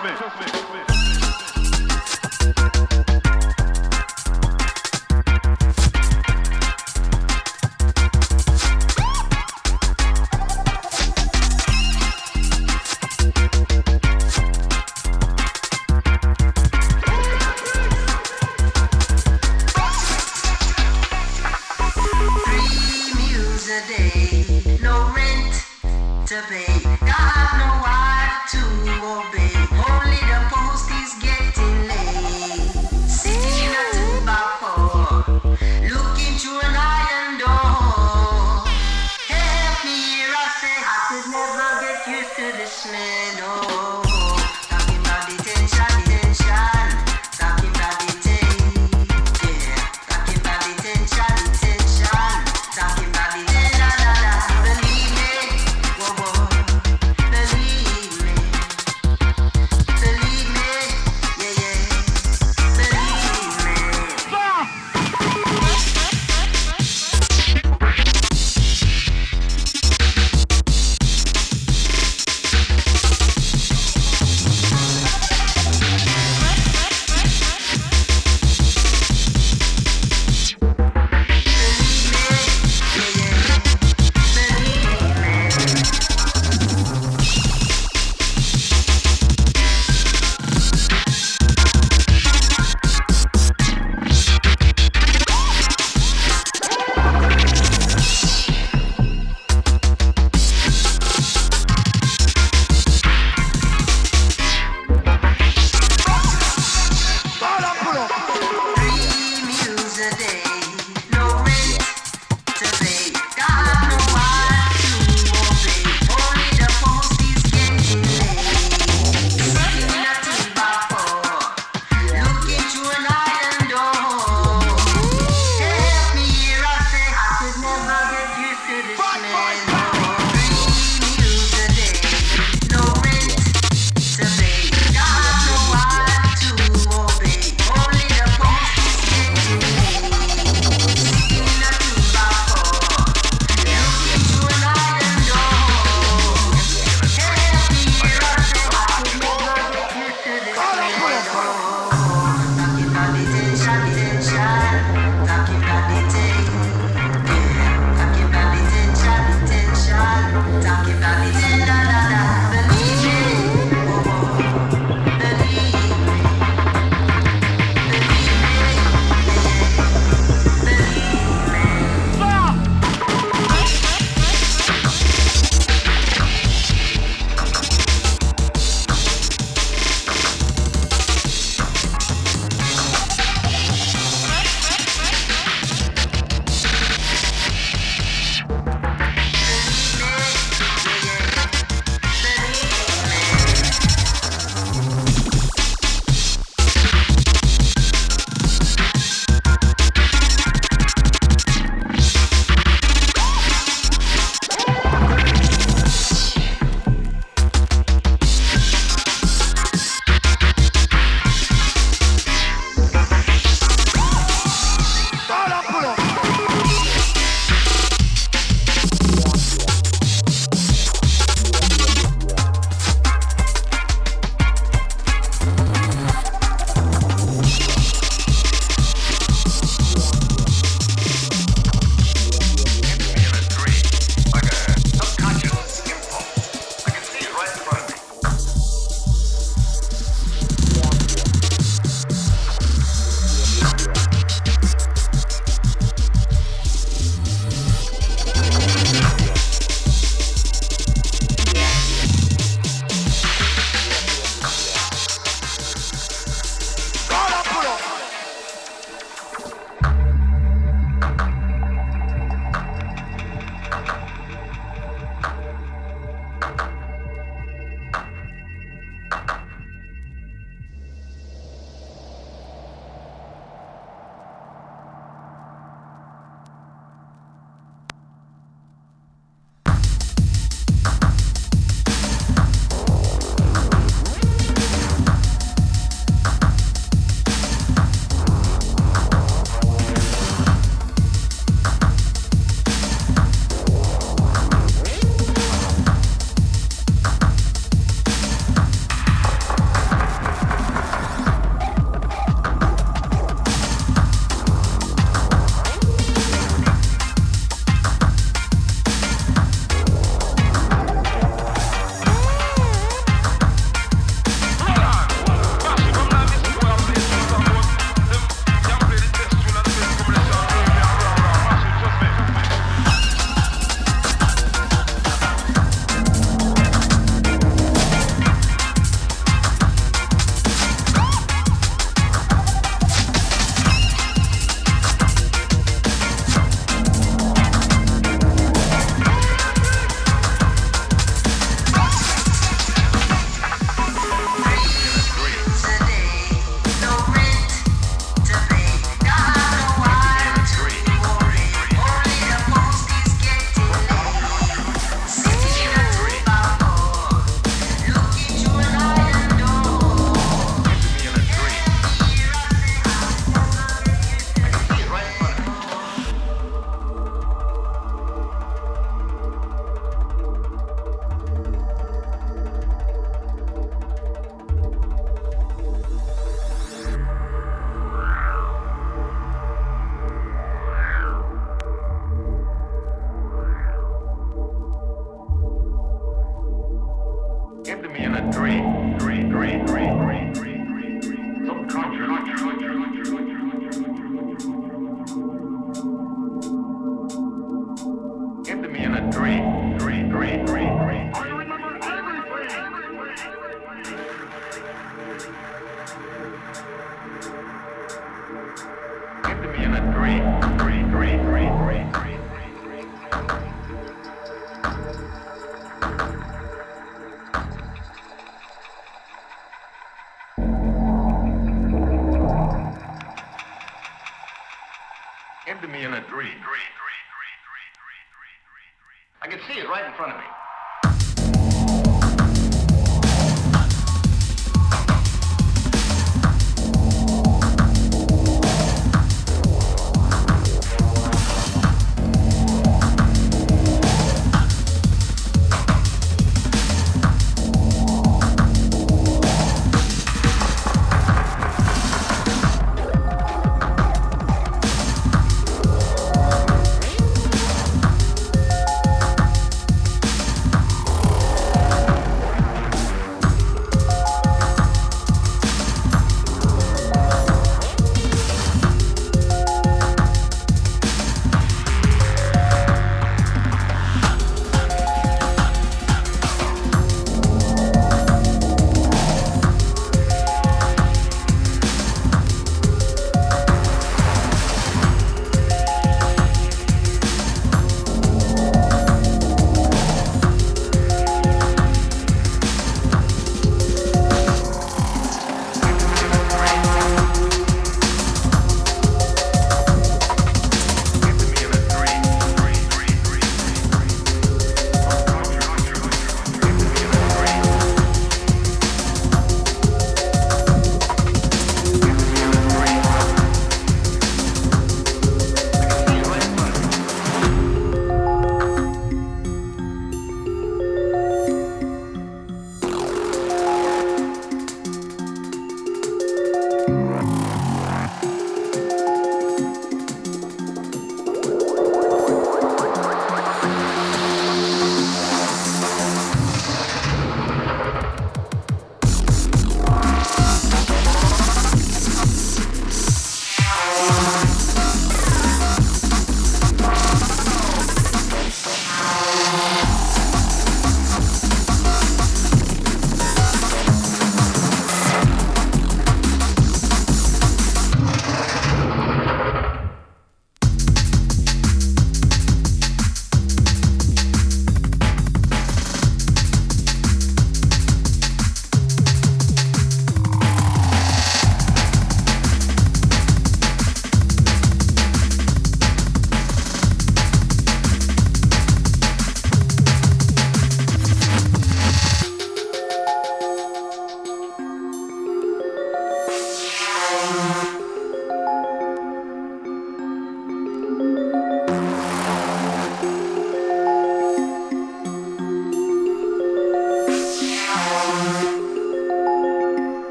Smith.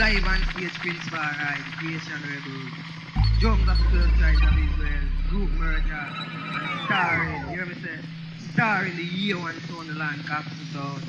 live on stage Prince Far I, Creation Rebels, Jump of the Third of Israel, Group Murder, and Star in, you hear me say? The year one sound the land, Capsule Sound.